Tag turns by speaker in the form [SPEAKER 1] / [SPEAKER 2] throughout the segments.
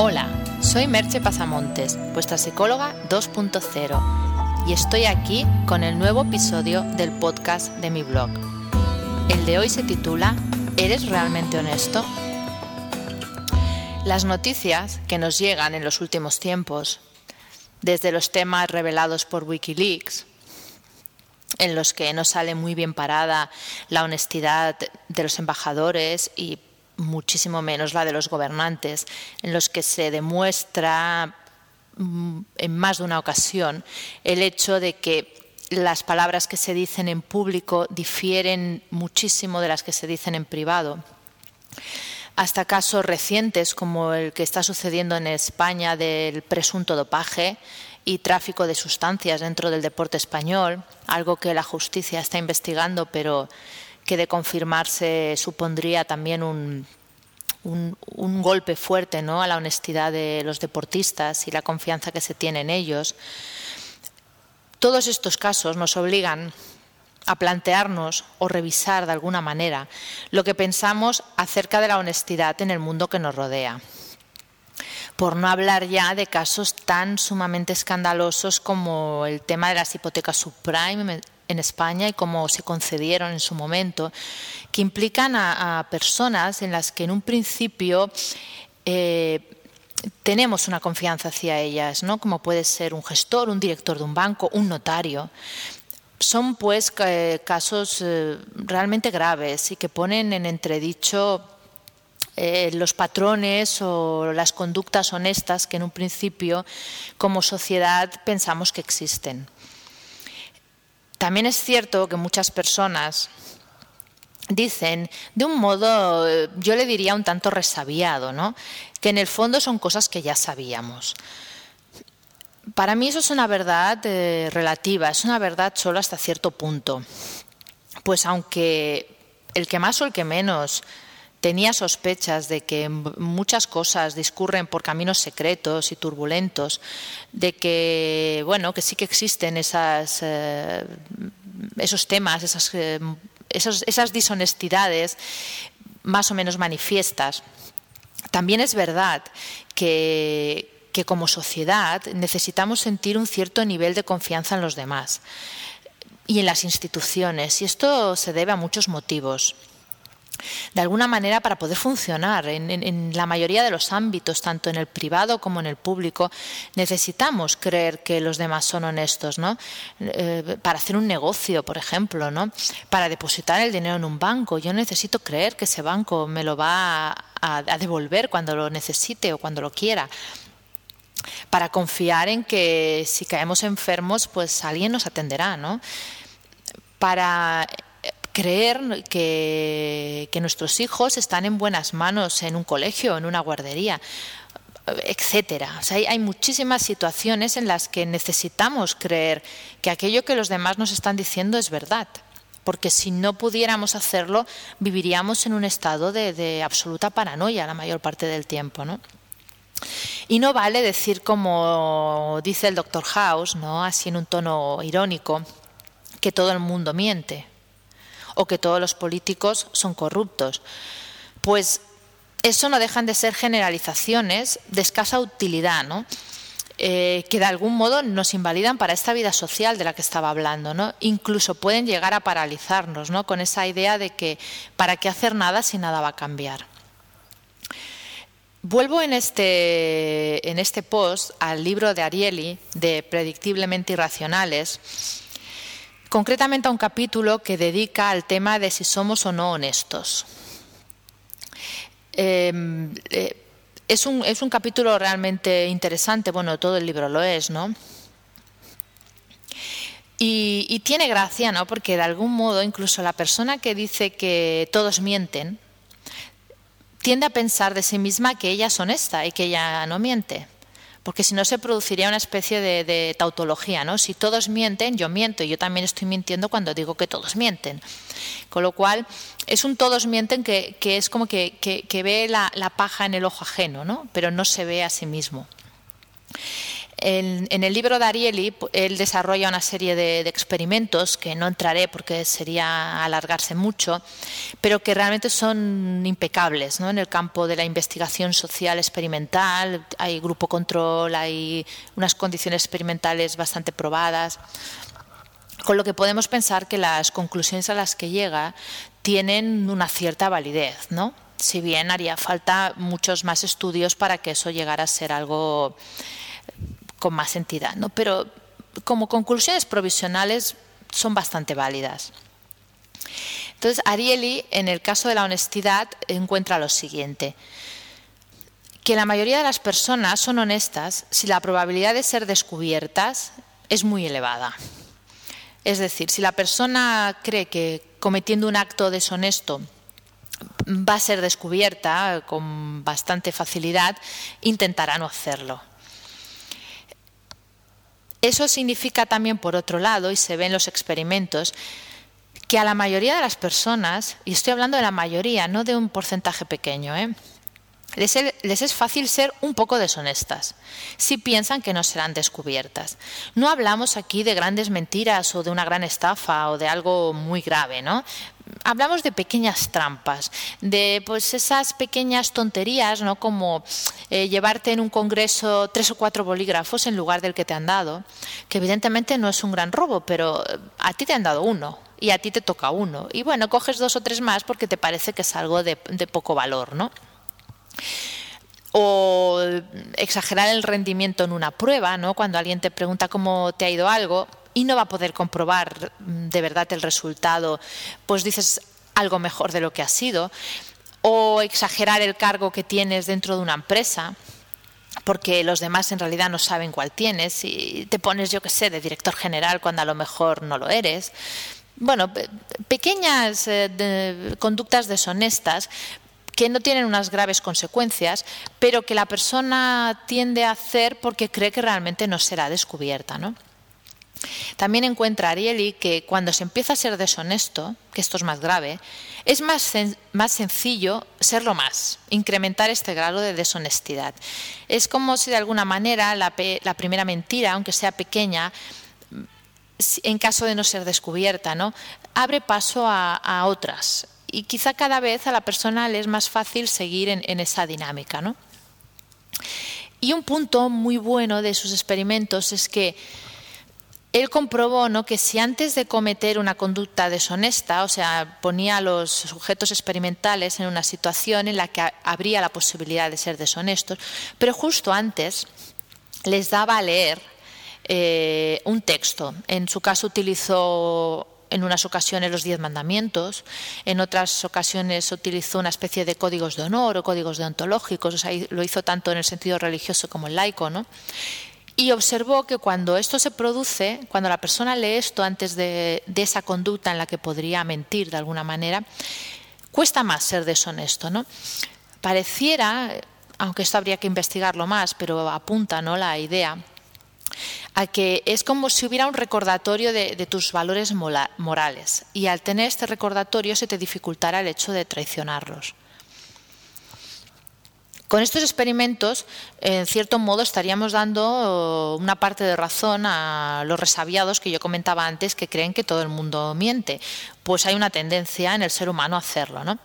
[SPEAKER 1] Hola, soy Merche Pasamontes, vuestra psicóloga 2.0, y estoy aquí con el nuevo episodio del podcast de mi blog. El de hoy se titula ¿Eres realmente honesto? Las noticias que nos llegan en los últimos tiempos, desde los temas revelados por Wikileaks, en los que no sale muy bien parada la honestidad de los embajadores y muchísimo menos la de los gobernantes, en los que se demuestra mm, en más de una ocasión el hecho de que las palabras que se dicen en público difieren muchísimo de las que se dicen en privado. Hasta casos recientes como el que está sucediendo en España del presunto dopaje y tráfico de sustancias dentro del deporte español, algo que la justicia está investigando, pero que de confirmarse supondría también un, un, golpe fuerte ¿no? a la honestidad de los deportistas y la confianza que se tiene en ellos. Todos estos casos nos obligan a plantearnos o revisar de alguna manera lo que pensamos acerca de la honestidad en el mundo que nos rodea. Por no hablar ya de casos tan sumamente escandalosos como el tema de las hipotecas subprime en España y cómo se concedieron en su momento, que implican a, personas en las que en un principio eh, tenemos una confianza hacia ellas, ¿no? como puede ser un gestor, un director de un banco, un notario. Son pues casos eh, realmente graves y que ponen en entredicho eh, los patrones o las conductas honestas que en un principio como sociedad pensamos que existen. También es cierto que muchas personas dicen de un modo, yo le diría un tanto resabiado, ¿no? que en el fondo son cosas que ya sabíamos. Para mí eso es una verdad eh, relativa, es una verdad solo hasta cierto punto. Pues aunque el que más o el que menos tenía sospechas de que muchas cosas discurren por caminos secretos y turbulentos, de que bueno, que sí que existen eh, esos temas, esas, eh, esas dishonestidades más o menos manifiestas. También es verdad que, que como sociedad necesitamos sentir un cierto nivel de confianza en los demás y en las instituciones, y esto se debe a muchos motivos de alguna manera para poder funcionar en, la mayoría de los ámbitos, tanto en el privado como en el público, necesitamos creer que los demás son honestos, ¿no? Eh, para hacer un negocio, por ejemplo, ¿no? Para depositar el dinero en un banco, yo necesito creer que ese banco me lo va a, a devolver cuando lo necesite o cuando lo quiera para confiar en que si caemos enfermos, pues alguien nos atenderá, ¿no? Para creer que, nuestros hijos están en buenas manos en un colegio, en una guardería etcétera. hay, hay, muchísimas situaciones en las que necesitamos creer que aquello que los demás nos están diciendo es verdad, porque si no pudiéramos hacerlo, viviríamos en un estado de, absoluta paranoia la mayor parte del tiempo, ¿no? Y no vale decir como dice el doctor House, ¿no? así en un tono irónico, que todo el mundo miente o que todos los políticos son corruptos. Pues eso no dejan de ser generalizaciones de escasa utilidad, ¿no? Eh, que de algún modo nos invalidan para esta vida social de la que estaba hablando, ¿no? Incluso pueden llegar a paralizarnos, ¿no? Con esa idea de que para qué hacer nada si nada va a cambiar. Vuelvo en este, en este post al libro de Ariely de Predictiblemente Irracionales, concretamente a un capítulo que dedica al tema de si somos o no honestos. Em, eh, es, un, es un capítulo realmente interesante, bueno, todo el libro lo es, ¿no? Y, y, tiene gracia, ¿no? Porque de algún modo incluso la persona que dice que todos mienten tiende a pensar de sí misma que ella es honesta y que ella no miente porque si no se produciría una especie de, tautología, ¿no? Si todos mienten, yo miento, y yo también estoy mintiendo cuando digo que todos mienten. Con lo cual, es un todos mienten que, es como que, ve la, paja en el ojo ajeno, ¿no? Pero no se ve a sí mismo. En, el libro de Ariely, él desarrolla una serie de, experimentos que no entraré porque sería alargarse mucho, pero que realmente son impecables ¿no? en el campo de la investigación social experimental. Hay grupo control, hay unas condiciones experimentales bastante probadas con lo que podemos pensar que las conclusiones a las que llega tienen una cierta validez, ¿no? Si bien haría falta muchos más estudios para que eso llegara a ser algo con más entidad, ¿no? Pero como conclusiones provisionales son bastante válidas. Entonces, Ariely, en el caso de la honestidad, encuentra lo siguiente, que la mayoría de las personas son honestas si la probabilidad de ser descubiertas es muy elevada. Es decir, si la persona cree que cometiendo un acto deshonesto va a ser descubierta con bastante facilidad, intentará no hacerlo. Eso significa también, por otro lado, y se ve en los experimentos, que a la mayoría de las personas, y estoy hablando de la mayoría, no de un porcentaje pequeño, ¿eh? Les, es fácil ser un poco deshonestas si piensan que no serán descubiertas. No hablamos aquí de grandes mentiras o de una gran estafa o de algo muy grave, ¿no? hablamos de pequeñas trampas, de pues esas pequeñas tonterías, ¿no? Como eh, llevarte en un congreso tres o cuatro bolígrafos en lugar del que te han dado, que evidentemente no es un gran robo, pero eh, a ti te han dado uno y a ti te toca uno. Y bueno, coges dos o tres más porque te parece que es algo de, de poco valor, ¿no? O exagerar el rendimiento en una prueba, ¿no? Cuando alguien te pregunta cómo te ha ido algo, y no va a poder comprobar mm, de verdad el resultado, pues dices algo mejor de lo que ha sido, o exagerar el cargo que tienes dentro de una empresa porque los demás en realidad no saben cuál tienes y te pones, yo qué sé, de director general cuando a lo mejor no lo eres. Bueno, pequeñas eh, conductas deshonestas que no tienen unas graves consecuencias, pero que la persona tiende a hacer porque cree que realmente no será descubierta, ¿no? También encuentra Ariely que cuando se empieza a ser deshonesto, que esto es más grave, es más, más sencillo serlo más, incrementar este grado de deshonestidad. Es como si de alguna manera la, primera mentira, aunque sea pequeña, en caso de no ser descubierta, ¿no? abre paso a, otras. Y quizá cada vez a la persona le es más fácil seguir en, esa dinámica. ¿no? Y un punto muy bueno de sus experimentos es que él comprobó ¿no? que si antes de cometer una conducta deshonesta, o sea, ponía a los sujetos experimentales en una situación en la que habría la posibilidad de ser deshonestos, pero justo antes les daba a leer eh, un texto. En su caso utilizó en unas ocasiones los diez mandamientos, en otras ocasiones utilizó una especie de códigos de honor o códigos deontológicos, lo hizo tanto en el sentido religioso como en laico, ¿no? y observó que cuando esto se produce, cuando la persona lee esto antes de, esa conducta en la que podría mentir de alguna manera, cuesta más ser deshonesto. ¿no? Pareciera, aunque esto habría que investigarlo más, pero apunta ¿no? la idea, a que es como si hubiera un recordatorio de, tus valores morales y al tener este recordatorio se te dificultará el hecho de traicionarlos. Con estos experimentos, en cierto modo, estaríamos dando una parte de razón a los resabiados que yo comentaba antes que creen que todo el mundo miente. Pues hay una tendencia en el ser humano a hacerlo, ¿no?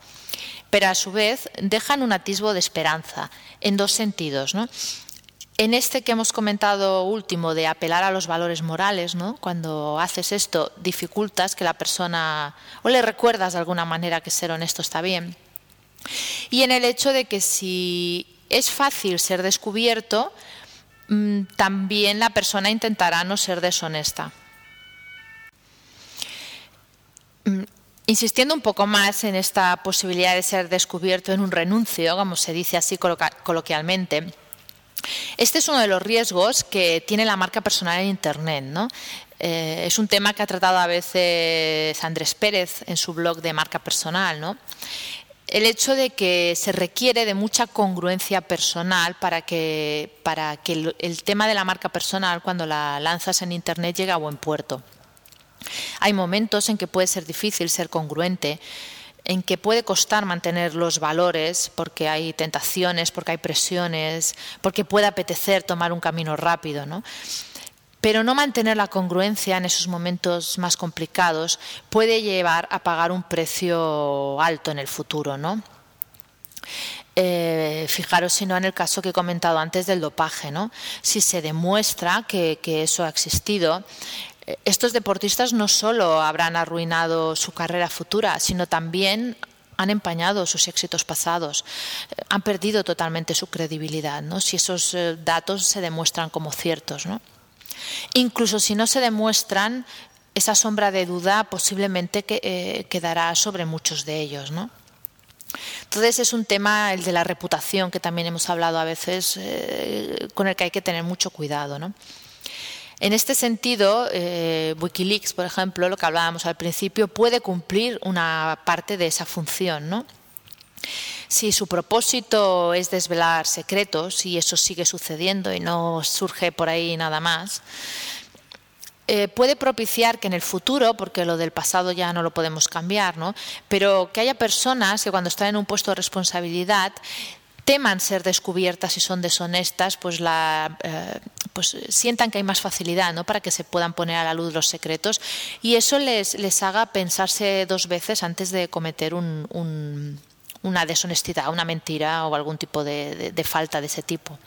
[SPEAKER 1] Pero a su vez dejan un atisbo de esperanza en dos sentidos, ¿no? En este que hemos comentado último de apelar a los valores morales, ¿no? Cuando haces esto, dificultas que la persona o le recuerdas de alguna manera que ser honesto está bien y en el hecho de que si es fácil ser descubierto, mm, también la persona intentará no ser deshonesta. Mm, insistiendo un poco más en esta posibilidad de ser descubierto en un renuncio, como se dice así coloquialmente, este es uno de los riesgos que tiene la marca personal en Internet. Eh, es un tema que ha tratado a veces Andrés Pérez en su blog de marca personal. ¿no? el hecho de que se requiere de mucha congruencia personal para que, para que el, tema de la marca personal, cuando la lanzas en Internet, llegue a buen puerto. Hay momentos en que puede ser difícil ser congruente. En que puede costar mantener los valores porque hay tentaciones, porque hay presiones, porque puede apetecer tomar un camino rápido, ¿no? Pero no mantener la congruencia en esos momentos más complicados puede llevar a pagar un precio alto en el futuro, ¿no? Eh, fijaros si no en el caso que he comentado antes del dopaje, ¿no? Si se demuestra que, que eso ha existido, estos deportistas no solo habrán arruinado su carrera futura, sino también han empañado sus éxitos pasados, han perdido totalmente su credibilidad, ¿no? si esos eh, datos se demuestran como ciertos. ¿no? Incluso si no se demuestran, esa sombra de duda posiblemente eh, quedará sobre muchos de ellos. ¿no? Entonces es un tema, el de la reputación, que también hemos hablado a veces, eh, con el que hay que tener mucho cuidado. ¿no? En este sentido, eh, Wikileaks, por ejemplo, lo que hablábamos al principio, puede cumplir una parte de esa función, ¿no? Si su propósito es desvelar secretos y eso sigue sucediendo y no surge por ahí nada más, eh, puede propiciar que en el futuro, porque lo del pasado ya no lo podemos cambiar, ¿no? pero que haya personas que cuando están en un puesto de responsabilidad teman ser descubiertas y son deshonestas, pues, eh, pues sientan que hay más facilidad ¿no? para que se puedan poner a la luz los secretos y eso les, les haga pensarse dos veces antes de cometer un, una deshonestidad, una mentira o algún tipo de, de falta de ese tipo.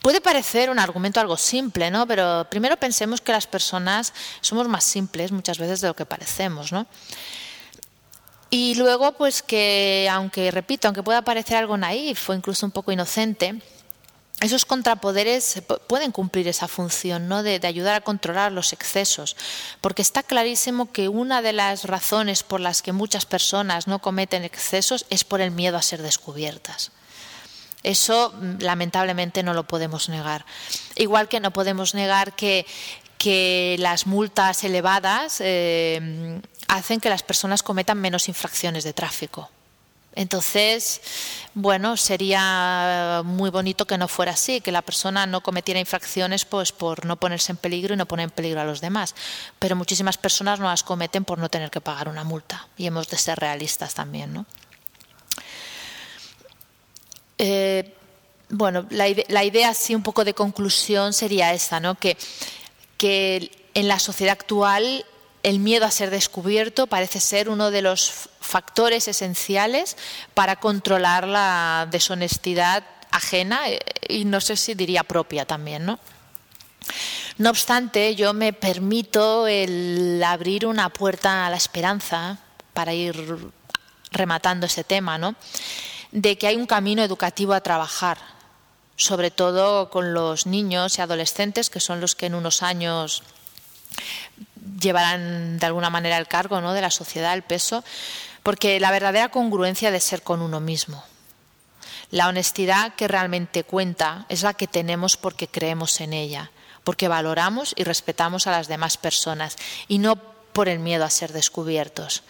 [SPEAKER 1] Puede parecer un argumento algo simple, ¿no? Pero primero pensemos que las personas somos más simples muchas veces de lo que parecemos, ¿no? Y luego, pues que, aunque, repito, aunque pueda parecer algo naif o incluso un poco inocente, esos contrapoderes pueden cumplir esa función ¿no? de, ayudar a controlar los excesos, porque está clarísimo que una de las razones por las que muchas personas no cometen excesos es por el miedo a ser descubiertas. Eso mm, lamentablemente no lo podemos negar. Igual que no podemos negar que, las multas elevadas eh, hacen que las personas cometan menos infracciones de tráfico. Entonces, bueno, sería muy bonito que no fuera así, que la persona no cometiera infracciones pues por no ponerse en peligro y no poner en peligro a los demás. Pero muchísimas personas no las cometen por no tener que pagar una multa y hemos de ser realistas también, ¿no? Eh, bueno, la, la, idea así un poco de conclusión sería esta, ¿no? Que, que en la sociedad actual el miedo a ser descubierto parece ser uno de los factores esenciales para controlar la deshonestidad ajena eh, y no sé si diría propia también, ¿no? No obstante, yo me permito el abrir una puerta a la esperanza para ir rematando ese tema, ¿no? De que hay un camino educativo a trabajar, sobre todo con los niños y adolescentes, que son los que en unos años llevarán de alguna manera el cargo ¿no? de la sociedad, el peso, porque la verdadera congruencia de ser con uno mismo. La honestidad que realmente cuenta es la que tenemos porque creemos en ella, porque valoramos y respetamos a las demás personas y no por el miedo a ser descubiertos.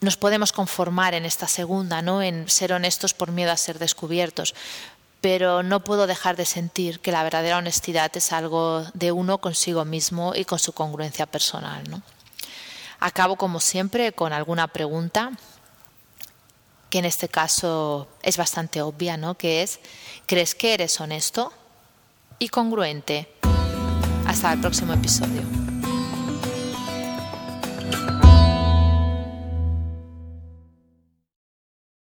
[SPEAKER 1] Nos podemos conformar en esta segunda, ¿no? en ser honestos por miedo a ser descubiertos, pero no puedo dejar de sentir que la verdadera honestidad es algo de uno consigo mismo y con su congruencia personal. Acabo, como siempre, con alguna pregunta que en este caso es bastante obvia, ¿no? que es, ¿crees que eres honesto y congruente? Hasta el próximo episodio.